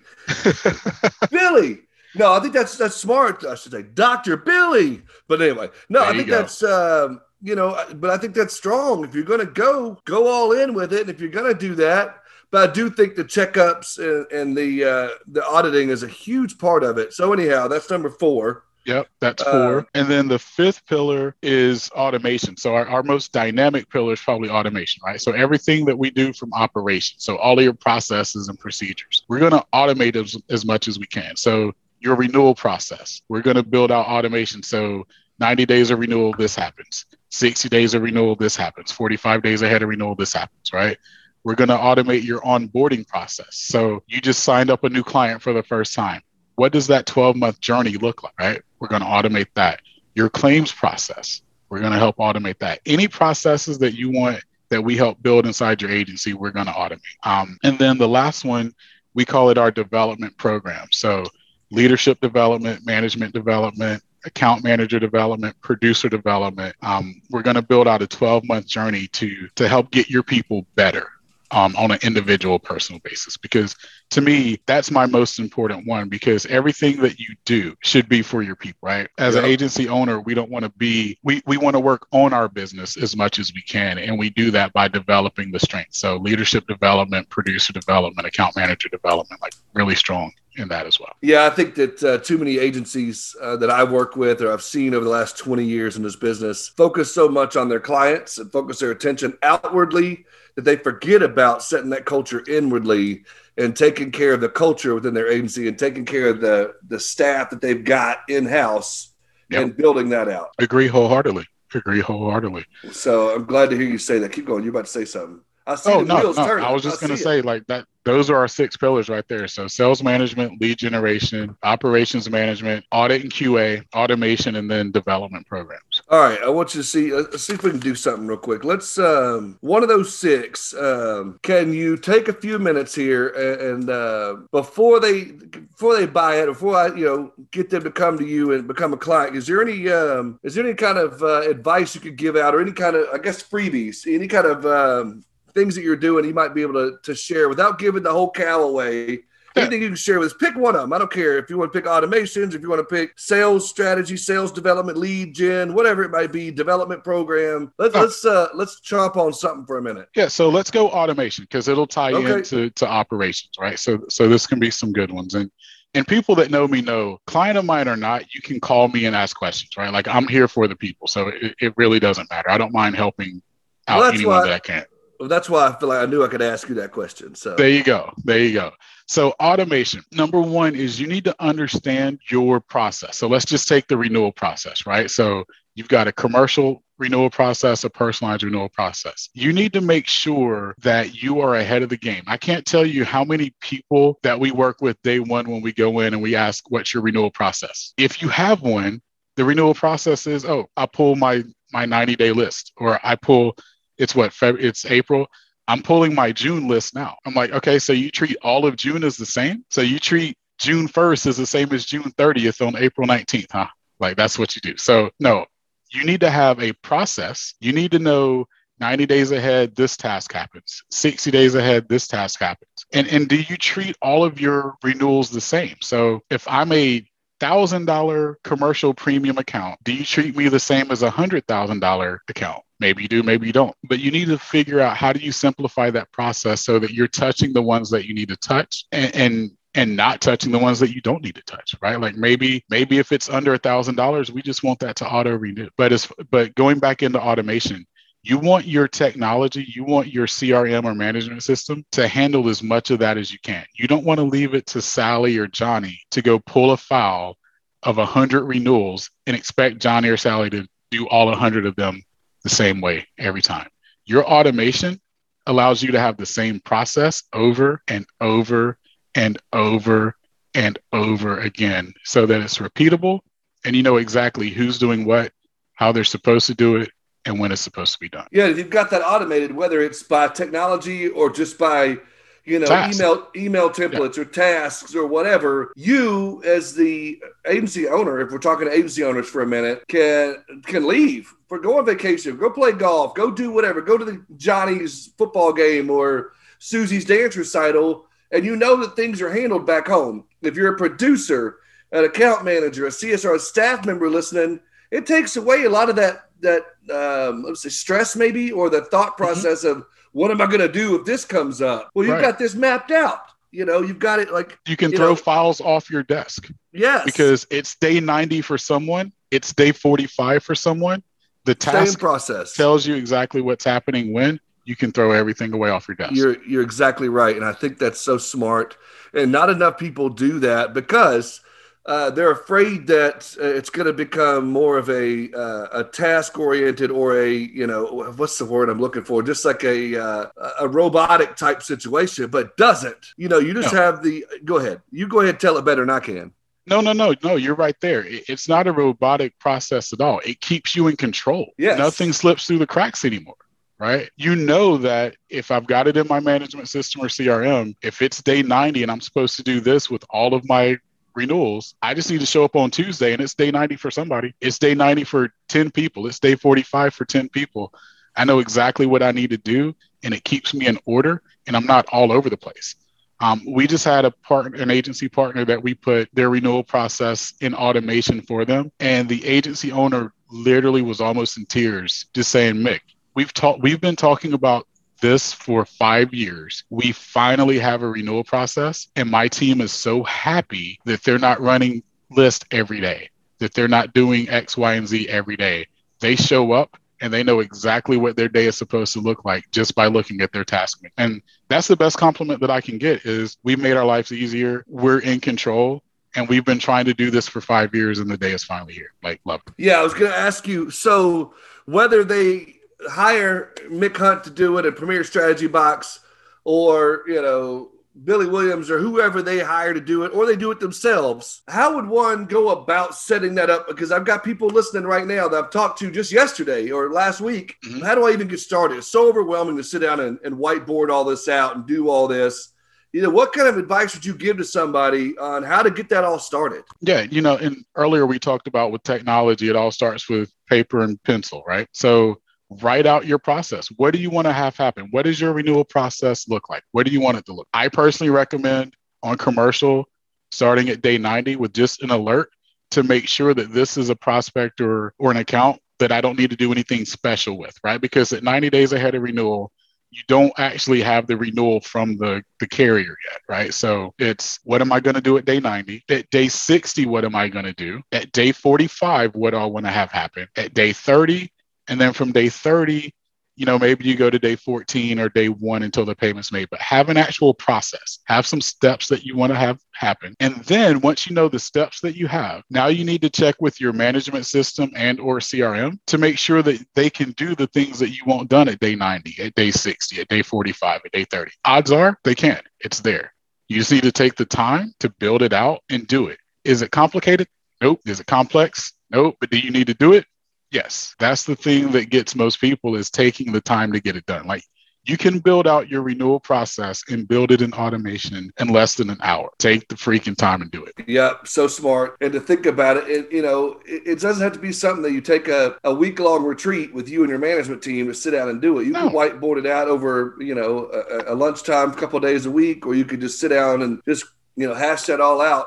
Billy. No, I think that's that's smart. I should say, Doctor Billy. But anyway, no, there I think that's um, you know, but I think that's strong. If you're going to go, go all in with it. And if you're going to do that, but I do think the checkups and, and the uh, the auditing is a huge part of it. So anyhow, that's number four. Yep, that's four. Uh, and then the fifth pillar is automation. So our, our most dynamic pillar is probably automation, right? So everything that we do from operations, so all of your processes and procedures, we're going to automate as, as much as we can. So your renewal process, we're going to build out automation. So 90 days of renewal, this happens. 60 days of renewal, this happens. 45 days ahead of renewal, this happens, right? We're going to automate your onboarding process. So you just signed up a new client for the first time. What does that 12 month journey look like, right? We're going to automate that. Your claims process, we're going to help automate that. Any processes that you want that we help build inside your agency, we're going to automate. Um, and then the last one, we call it our development program. So leadership development, management development, account manager development, producer development. Um, we're going to build out a 12 month journey to to help get your people better um, on an individual personal basis because to me that's my most important one because everything that you do should be for your people right as yep. an agency owner we don't want to be we, we want to work on our business as much as we can and we do that by developing the strengths so leadership development producer development account manager development like really strong in that as well. Yeah, I think that uh, too many agencies uh, that I work with or I've seen over the last 20 years in this business focus so much on their clients and focus their attention outwardly that they forget about setting that culture inwardly and taking care of the culture within their agency and taking care of the the staff that they've got in house yep. and building that out. Agree wholeheartedly. Agree wholeheartedly. So I'm glad to hear you say that. Keep going. You're about to say something. I see oh, the no, no. turning. I was just going to say like that. Those are our six pillars right there. So sales management, lead generation, operations management, audit and QA, automation, and then development programs. All right, I want you to see. Uh, see if we can do something real quick. Let's um, one of those six. Um, can you take a few minutes here and, and uh, before they before they buy it, before I you know get them to come to you and become a client? Is there any um, is there any kind of uh, advice you could give out, or any kind of I guess freebies, any kind of um, things that you're doing you might be able to, to share without giving the whole cow away Anything you can share with us, pick one of them. I don't care if you want to pick automations, if you want to pick sales strategy, sales development, lead gen, whatever it might be, development program. Let's let's uh, let's chomp on something for a minute. Yeah, so let's go automation because it'll tie okay. into to operations, right? So so this can be some good ones. And and people that know me know client of mine or not you can call me and ask questions right like i'm here for the people so it, it really doesn't matter i don't mind helping out well, anyone why, that i can well, that's why i feel like i knew i could ask you that question so there you go there you go so automation number one is you need to understand your process so let's just take the renewal process right so you've got a commercial renewal process, a personalized renewal process. You need to make sure that you are ahead of the game. I can't tell you how many people that we work with day one when we go in and we ask, What's your renewal process? If you have one, the renewal process is, Oh, I pull my my 90 day list, or I pull it's what February, it's April. I'm pulling my June list now. I'm like, okay, so you treat all of June as the same. So you treat June 1st as the same as June 30th on April 19th, huh? Like that's what you do. So no, you need to have a process. You need to know 90 days ahead, this task happens. 60 days ahead, this task happens. And, and do you treat all of your renewals the same? So if I'm a thousand dollar commercial premium account, do you treat me the same as a hundred thousand dollar account? Maybe you do, maybe you don't. But you need to figure out how do you simplify that process so that you're touching the ones that you need to touch and, and and not touching the ones that you don't need to touch, right? Like maybe maybe if it's under a thousand dollars, we just want that to auto renew. But as but going back into automation, you want your technology, you want your CRM or management system to handle as much of that as you can. You don't want to leave it to Sally or Johnny to go pull a file of a hundred renewals and expect Johnny or Sally to do all a hundred of them the same way every time. Your automation allows you to have the same process over and over and over and over again so that it's repeatable and you know exactly who's doing what, how they're supposed to do it, and when it's supposed to be done. Yeah, if you've got that automated, whether it's by technology or just by you know email email templates yeah. or tasks or whatever you as the agency owner if we're talking to agency owners for a minute can can leave for go on vacation go play golf go do whatever go to the johnny's football game or susie's dance recital and you know that things are handled back home. If you're a producer, an account manager, a CSR, a staff member listening, it takes away a lot of that that um, let's say stress maybe or the thought mm-hmm. process mm-hmm. of what am I going to do if this comes up? Well, you've right. got this mapped out. You know, you've got it like you can you throw know, files off your desk. Yes, because it's day ninety for someone, it's day forty-five for someone. The task Same process tells you exactly what's happening when you can throw everything away off your desk. You're you're exactly right, and I think that's so smart. And not enough people do that because uh, they're afraid that uh, it's going to become more of a uh, a task oriented or a you know what's the word I'm looking for? Just like a uh, a robotic type situation, but doesn't. You know, you just no. have the. Go ahead. You go ahead. Tell it better than I can. No, no, no, no. You're right there. It's not a robotic process at all. It keeps you in control. Yes. Nothing slips through the cracks anymore right? You know that if I've got it in my management system or CRM, if it's day 90 and I'm supposed to do this with all of my renewals, I just need to show up on Tuesday and it's day 90 for somebody. It's day 90 for 10 people. It's day 45 for 10 people. I know exactly what I need to do and it keeps me in order and I'm not all over the place. Um, we just had a partner, an agency partner that we put their renewal process in automation for them. And the agency owner literally was almost in tears, just saying, Mick, we've talked we've been talking about this for five years. We finally have a renewal process, and my team is so happy that they're not running list every day, that they're not doing X, Y, and Z every day. They show up and they know exactly what their day is supposed to look like just by looking at their task. And that's the best compliment that I can get is we've made our lives easier. We're in control. And we've been trying to do this for five years and the day is finally here. Like love. Yeah, I was gonna ask you, so whether they hire Mick Hunt to do it, a Premier Strategy Box, or you know Billy Williams or whoever they hire to do it, or they do it themselves. How would one go about setting that up? Because I've got people listening right now that I've talked to just yesterday or last week. Mm-hmm. How do I even get started? It's so overwhelming to sit down and, and whiteboard all this out and do all this you know, what kind of advice would you give to somebody on how to get that all started? Yeah, you know, and earlier we talked about with technology, it all starts with paper and pencil, right? So write out your process. What do you want to have happen? What does your renewal process look like? What do you want it to look? I personally recommend on commercial starting at day 90 with just an alert to make sure that this is a prospect or, or an account that I don't need to do anything special with, right? Because at 90 days ahead of renewal, you don't actually have the renewal from the, the carrier yet, right? So it's what am I going to do at day 90? At day 60, what am I going to do? At day 45, what do I want to have happen? At day 30, and then from day 30 you know, maybe you go to day 14 or day one until the payment's made, but have an actual process, have some steps that you want to have happen. And then once you know the steps that you have, now you need to check with your management system and or CRM to make sure that they can do the things that you want done at day 90, at day 60, at day 45, at day 30. Odds are they can. It's there. You just need to take the time to build it out and do it. Is it complicated? Nope. Is it complex? Nope. But do you need to do it? Yes, that's the thing that gets most people is taking the time to get it done. Like you can build out your renewal process and build it in automation in less than an hour. Take the freaking time and do it. Yeah, so smart. And to think about it, it you know, it, it, doesn't have to be something that you take a, a week long retreat with you and your management team to sit down and do it. You no. can whiteboard it out over, you know, a, a lunchtime, a couple days a week, or you could just sit down and just, you know, hash that all out.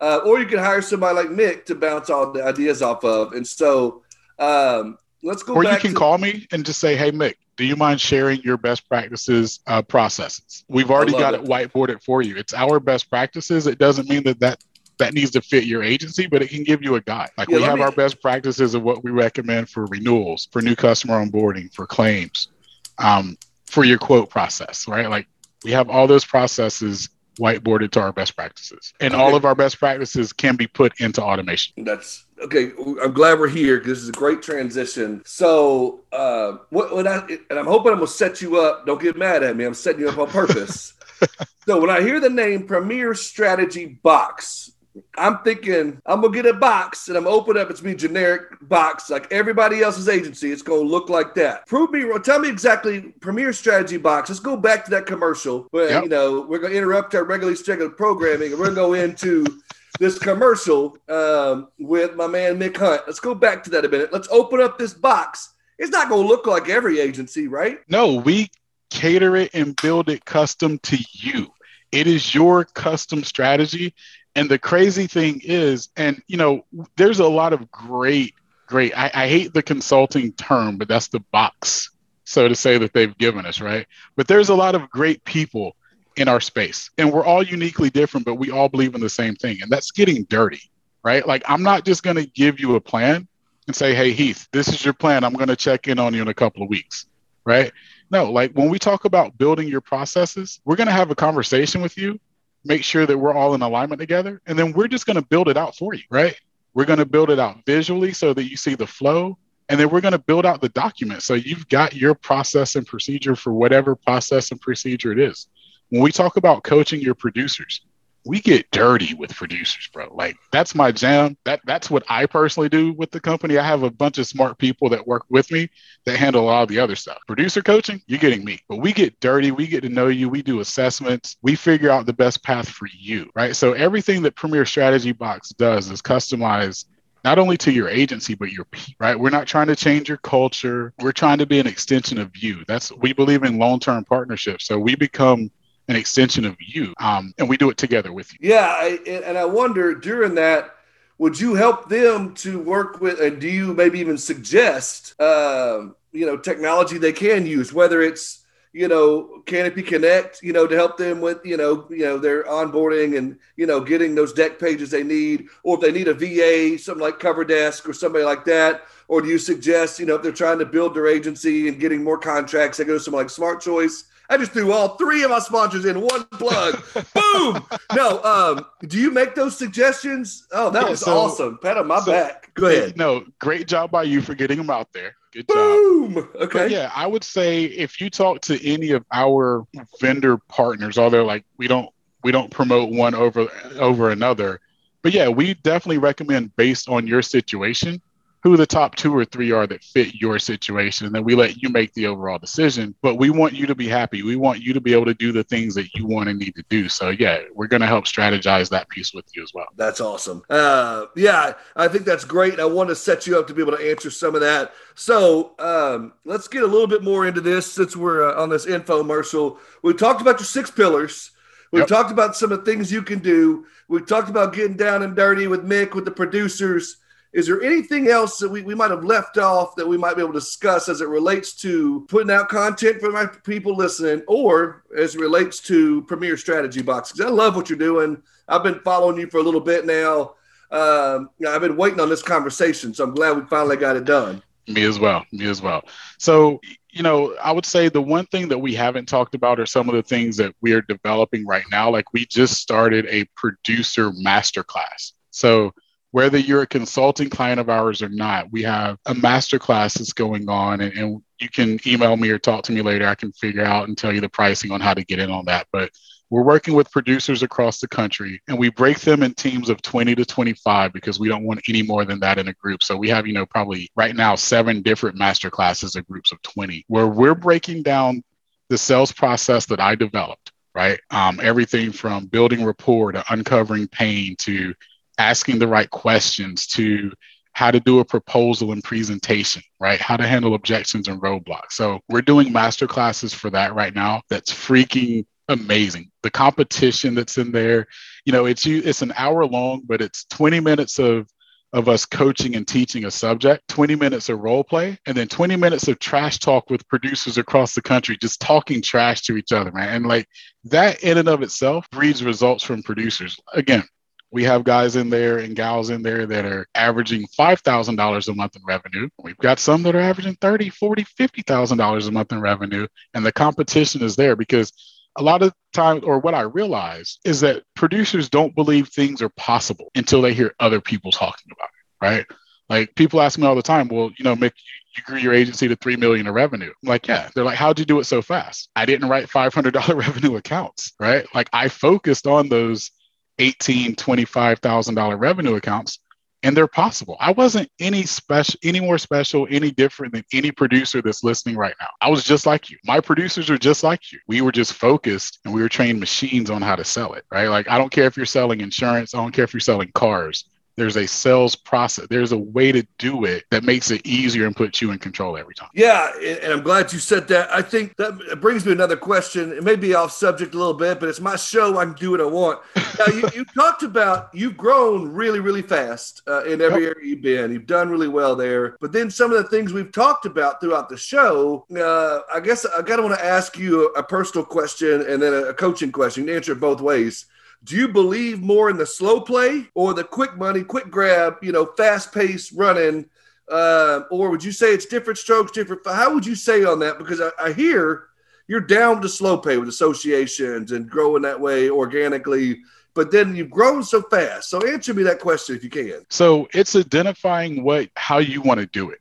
Uh, or you could hire somebody like Mick to bounce all the ideas off of. And so, um, let's go. Or you can to- call me and just say, "Hey, Mick, do you mind sharing your best practices uh, processes? We've already got it. it whiteboarded for you. It's our best practices. It doesn't mean that that that needs to fit your agency, but it can give you a guide. Like yeah, we have me... our best practices of what we recommend for renewals, for new customer onboarding, for claims, um, for your quote process, right? Like we have all those processes whiteboarded to our best practices. And all of our best practices can be put into automation. That's okay. I'm glad we're here because this is a great transition. So, uh, what, what I, and I'm hoping I'm to set you up. Don't get mad at me. I'm setting you up on purpose. so, when I hear the name Premier Strategy Box, I'm thinking I'm gonna get a box and I'm gonna open up. It's me generic box like everybody else's agency. It's gonna look like that. Prove me wrong. Tell me exactly Premier Strategy Box. Let's go back to that commercial. But yep. You know, we're gonna interrupt our regularly scheduled programming and we're gonna go into this commercial um, with my man Mick Hunt. Let's go back to that a minute. Let's open up this box. It's not gonna look like every agency, right? No, we cater it and build it custom to you. It is your custom strategy and the crazy thing is, and you know, there's a lot of great, great. I, I hate the consulting term, but that's the box, so to say, that they've given us, right? But there's a lot of great people in our space, and we're all uniquely different, but we all believe in the same thing, and that's getting dirty, right? Like, I'm not just going to give you a plan and say, "Hey, Heath, this is your plan. I'm going to check in on you in a couple of weeks," right? No, like when we talk about building your processes, we're going to have a conversation with you make sure that we're all in alignment together. And then we're just going to build it out for you, right? We're going to build it out visually so that you see the flow. And then we're going to build out the document. So you've got your process and procedure for whatever process and procedure it is. When we talk about coaching your producers, we get dirty with producers, bro. Like that's my jam. That that's what I personally do with the company. I have a bunch of smart people that work with me that handle all the other stuff. Producer coaching, you're getting me. But we get dirty, we get to know you, we do assessments, we figure out the best path for you, right? So everything that Premier Strategy Box does is customize not only to your agency but your right we're not trying to change your culture we're trying to be an extension of you that's we believe in long-term partnerships so we become an extension of you. Um, and we do it together with you. Yeah. I, and I wonder during that, would you help them to work with, and do you maybe even suggest, uh, you know, technology they can use, whether it's, you know, Canopy Connect, you know, to help them with, you know, you know, their onboarding and, you know, getting those dec pages they need, or if they need a VA, something like CoverDesk or somebody like that, or do you suggest, you know, if they're trying to build their agency and getting more contracts, they go to something like Smart Choice I just threw all three of my sponsors in one plug. Boom. No, um, do you make those suggestions? Oh, that yeah, was so, awesome. Pat on my so, back. Go ahead. No, great job by you for getting them out there. Good job. Boom. job. Okay. But yeah, I would say if you talk to any of our vendor partners, although like we don't we don't promote one over over another, but yeah, we definitely recommend based on your situation who the top two or three are that fit your situation. And then we let you make the overall decision. But we want you to be happy. We want you to be able to do the things that you want and need to do. So, yeah, we're going to help strategize that piece with you as well. That's awesome. Uh, yeah, I think that's great. I want to set you up to be able to answer some of that. So, um, let's get a little bit more into this since we're uh, on this infomercial. We talked about your six pillars We've Yep. talked about some of the things you can do. We've talked about getting down and dirty with Mick, with the producers. Is there anything else that we, we might have left off that we might be able to discuss as it relates to putting out content for my people listening or as it relates to Premier Strategy Box? Because I love what you're doing. I've been following you for a little bit now. Um, I've been waiting on this conversation, so I'm glad we finally got it done. Me as well. Me as well. So, you know, I would say the one thing that we haven't talked about are some of the things that we are developing right now. Like we just started a producer masterclass. So, whether you're a consulting client of ours or not, we have a masterclass that's going on, and, and you can email me or talk to me later. I can figure out and tell you the pricing on how to get in on that. But we're working with producers across the country and we break them in teams of 20 to 25 because we don't want any more than that in a group. So we have, you know, probably right now seven different master classes of groups of 20 where we're breaking down the sales process that I developed, right? Um, everything from building rapport to uncovering pain to asking the right questions to how to do a proposal and presentation, right? How to handle objections and roadblocks. So we're doing master classes for that right now. That's freaking amazing. The competition that's in there, you know, it's you it's an hour long, but it's 20 minutes of of us coaching and teaching a subject, 20 minutes of role play, and then 20 minutes of trash talk with producers across the country, just talking trash to each other, man. And like that in and of itself breeds results from producers. Again, we have guys in there and gals in there that are averaging $5,000 a month in revenue. We've got some that are averaging 30, 40, $50,000 a month in revenue. And the competition is there because a lot of times, or what I realize is that producers don't believe things are possible until they hear other people talking about it, right? Like people ask me all the time, well, you know, Mick, you grew your agency to three million in revenue. I'm like, yeah. They're like, how'd you do it so fast? I didn't write $500 revenue accounts, right? Like I focused on those 18, $25,000 revenue accounts and they're possible. I wasn't any special, any more special, any different than any producer that's listening right now. I was just like you. My producers are just like you. We were just focused and we were trained machines on how to sell it, right? Like, I don't care if you're selling insurance, I don't care if you're selling cars. There's a sales process. There's a way to do it that makes it easier and puts you in control every time. Yeah, and I'm glad you said that. I think that brings me another question. It may be off subject a little bit, but it's my show. I can do what I want. Now, you, you talked about you've grown really, really fast uh, in every yep. area you've been. You've done really well there. But then some of the things we've talked about throughout the show, uh, I guess I got to want to ask you a, a personal question and then a, a coaching question. You can answer it both ways do you believe more in the slow play or the quick money, quick grab, you know, fast pace running? Uh, or would you say it's different strokes, different? How would you say on that? Because I, I hear you're down to slow pay with associations and growing that way organically, but then you've grown so fast. So answer me that question if you can. So it's identifying what how you want to do it,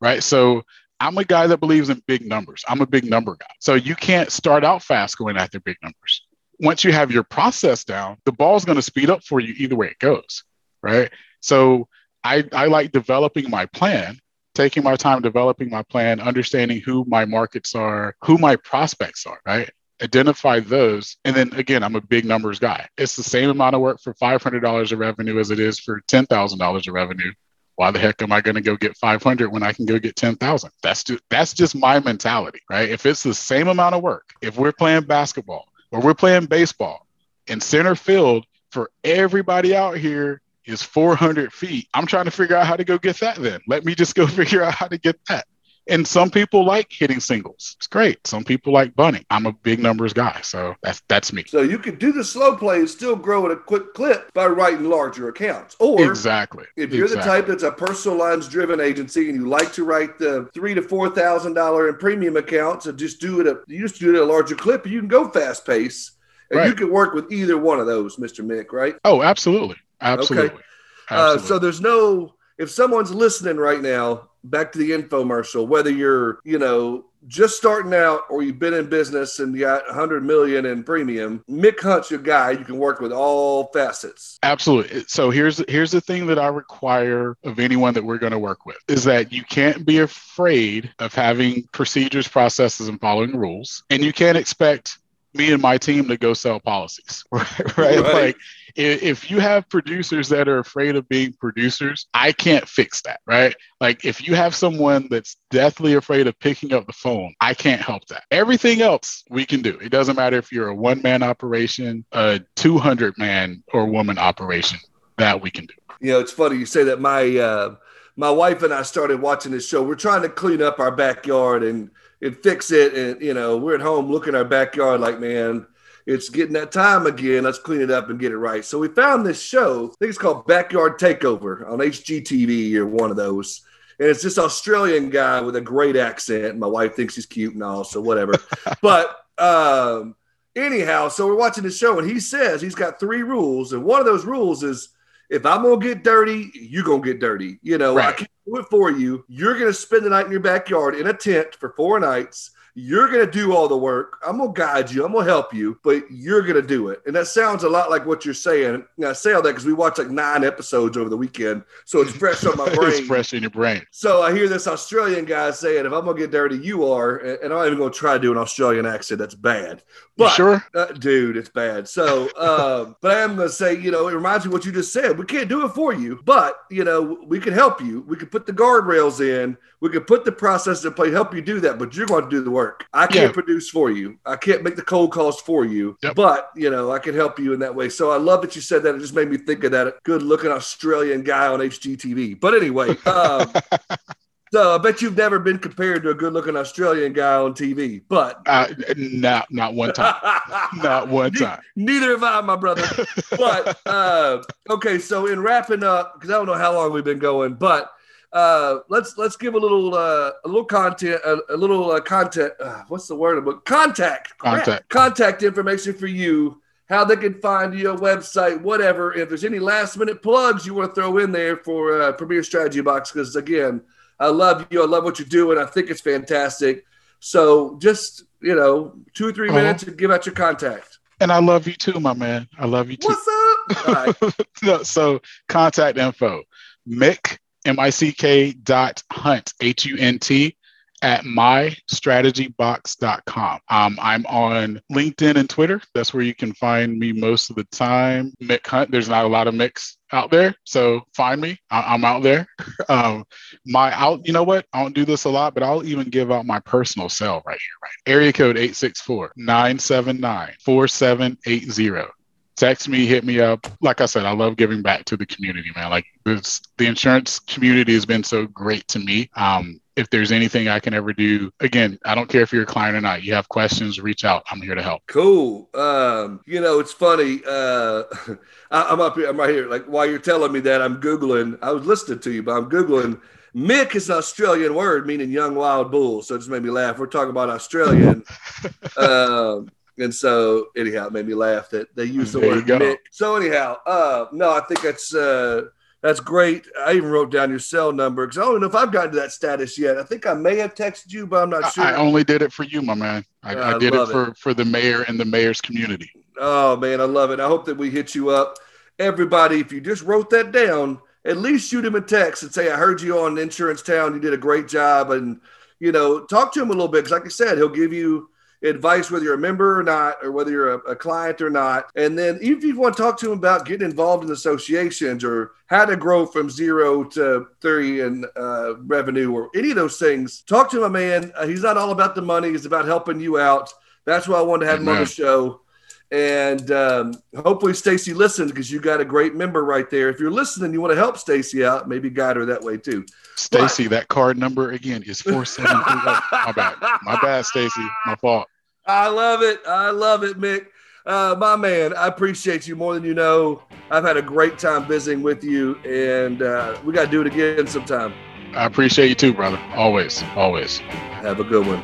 right? So I'm a guy that believes in big numbers. I'm a big number guy. So you can't start out fast going after big numbers once you have your process down, the ball's going to speed up for you either way it goes, right? So I, I like developing my plan, taking my time developing my plan, understanding who my markets are, who my prospects are, right? Identify those. And then again, I'm a big numbers guy. It's the same amount of work for $500 of revenue as it is for $10,000 of revenue. Why the heck am I going to go get 500 when I can go get 10,000? That's just, that's just my mentality, right? If it's the same amount of work, if we're playing basketball, or we're playing baseball and center field for everybody out here is 400 feet. I'm trying to figure out how to go get that then. Let me just go figure out how to get that. And some people like hitting singles. It's great. Some people like bunting. I'm a big numbers guy, so that's that's me. So you could do the slow play and still grow at a quick clip by writing larger accounts. Or exactly, if you're exactly. the type that's a personal lines driven agency and you like to write the three to four thousand dollar in premium accounts and just do it at you just do it at a larger clip, you can go fast pace. And Right. you can work with either one of those, Mr. Mick, right? Oh, absolutely, absolutely. Uh, absolutely. so there's no if someone's listening right now, back to the infomercial, whether you're, you know, just starting out or you've been in business and you got 100 million in premium, Mick Hunt's your guy. You can work with all facets. Absolutely. So here's here's the thing that I require of anyone that we're going to work with is that you can't be afraid of having procedures, processes, and following rules, and you can't expect me and my team to go sell policies, right? right? Like if you have producers that are afraid of being producers, I can't fix that, right? Like if you have someone that's deathly afraid of picking up the phone, I can't help that. Everything else we can do. It doesn't matter if you're a one man operation, a 200 man or woman operation, that we can do. You know, it's funny you say that. My uh, my wife and I started watching this show. We're trying to clean up our backyard and and fix it, and you know, we're at home looking at our backyard like, man, it's getting that time again. Let's clean it up and get it right. So we found this show. I think it's called Backyard Takeover on HGTV or one of those. And it's this Australian guy with a great accent. My wife thinks he's cute and all, so whatever. but um, anyhow, so we're watching the show, and he says he's got three rules, and one of those rules is if I'm gonna get dirty, you're gonna get dirty. You know, right. I can't do it for you. You're gonna spend the night in your backyard in a tent for four nights. You're going to do all the work. I'm going to guide you. I'm going to help you, but you're going to do it. And that sounds a lot like what you're saying. And I say all that because we watched like nine episodes over the weekend. So it's fresh on my brain. it's fresh in your brain. So I hear this Australian guy saying, if I'm going to get dirty, you are. And I'm not even going to try to do an Australian accent. That's bad. But, you sure? Uh, dude, it's bad. So, um, but I am going to say, you know, it reminds me of what you just said. We can't do it for you, but, you know, we can help you. We can put the guardrails in. We can put the process in place, help you do that, but you're going to do the work. I can't yeah. produce for you. I can't make the cold calls for you, yep. but you know I can help you in that way. So I love that you said that. It just made me think of that good-looking Australian guy on HGTV. But anyway. Um, So I bet you've never been compared to a good-looking Australian guy on TV, but uh, not not one time, not one time. Neither have I, my brother. but uh, okay, so in wrapping up, because I don't know how long we've been going, but uh, let's let's give a little uh, a little content a, a little uh, content. Uh, what's the word about contact? Contact contact information for you. How they can find your website, whatever. If there's any last minute plugs you want to throw in there for uh, Premier Strategy Box, because again, I love you. I love what you're doing. I think it's fantastic. So just you know, two or 3 uh-huh. minutes and give out your contact. And I love you too, my man. I love you too. What's up? so contact info. Mick M-I-C-K dot hunt, H-U-N-T, at mystrategybox.com. Um, I'm on LinkedIn and Twitter. That's where you can find me most of the time. Mick Hunt, there's not a lot of Micks out there. So find me. I- am out there. um, my out, you know what? I don't do this a lot, but I'll even give out my personal cell right here, right? Area code 864 979 4780 text me, hit me up. Like I said, I love giving back to the community, man. Like this, the insurance community has been so great to me. Um, if there's anything I can ever do, again, I don't care if you're a client or not. You have questions, reach out. I'm here to help. Cool. Um, you know, it's funny. Uh, I, am up here. I'm right here. Like while you're telling me that, I'm googling. I was listening to you, but I'm googling. Mick is an Australian word meaning young wild bull. So it just made me laugh. We're talking about Australian. um, and so anyhow, it made me laugh that they use the there word Mick. So anyhow, uh, no, I think that's uh, that's great. I even wrote down your cell number because I don't know if I've gotten to that status yet. I think I may have texted you, but I'm not sure. I only did it for you, my man. I, I, I did it for it. for the mayor and the mayor's community. Oh man, I love it. I hope that we hit you up, everybody. If you just wrote that down, at least shoot him a text and say, "I heard you on Insurance Town. You did a great job," and you know, talk to him a little bit because, like I said, he'll give you advice, whether you're a member or not, or whether you're a, a, client or not. And then if you want to talk to him about getting involved in associations or how to grow from zero to 30 in uh, revenue or any of those things, talk to him, man. Uh, he's not all about the money. He's about helping you out. That's why I wanted to have Amen. him on the show. And um, hopefully Stacy listens because you got a great member right there. If you're listening, you want to help Stacy out, maybe guide her that way too. Stacy, that card number again is four seven three. Oh, my bad, my bad, Stacy, my fault. I love it. I love it, Mick. Uh, my man, I appreciate you more than you know. I've had a great time visiting with you, and uh, we got to do it again sometime. I appreciate you too, brother. Always, always. Have a good one.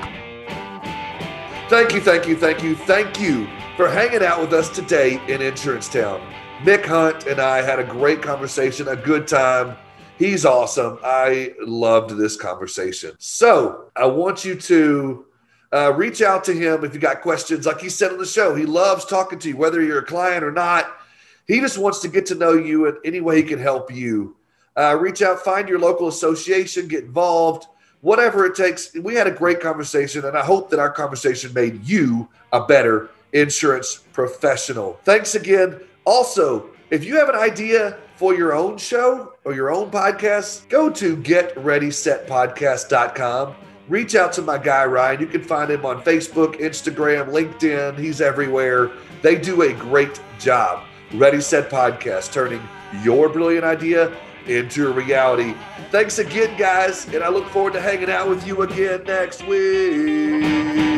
Thank you, thank you, thank you, thank you for hanging out with us today in Insurance Town. Mick Hunt and I had a great conversation, a good time. He's awesome. I loved this conversation. So I want you to uh, reach out to him if you got questions. Like he said on the show, he loves talking to you, whether you're a client or not. He just wants to get to know you in any way he can help you. Uh, reach out, find your local association, get involved. whatever it takes. We had a great conversation, and I hope that our conversation made you a better insurance professional. Thanks again. Also, if you have an idea for your own show or your own podcast, go to getreadysetpodcast.com. Reach out to my guy Ryan. You can find him on Facebook, Instagram, LinkedIn. He's everywhere. They do a great job. Ready Set Podcast, turning your brilliant idea into a reality. Thanks again, guys, and I look forward to hanging out with you again next week.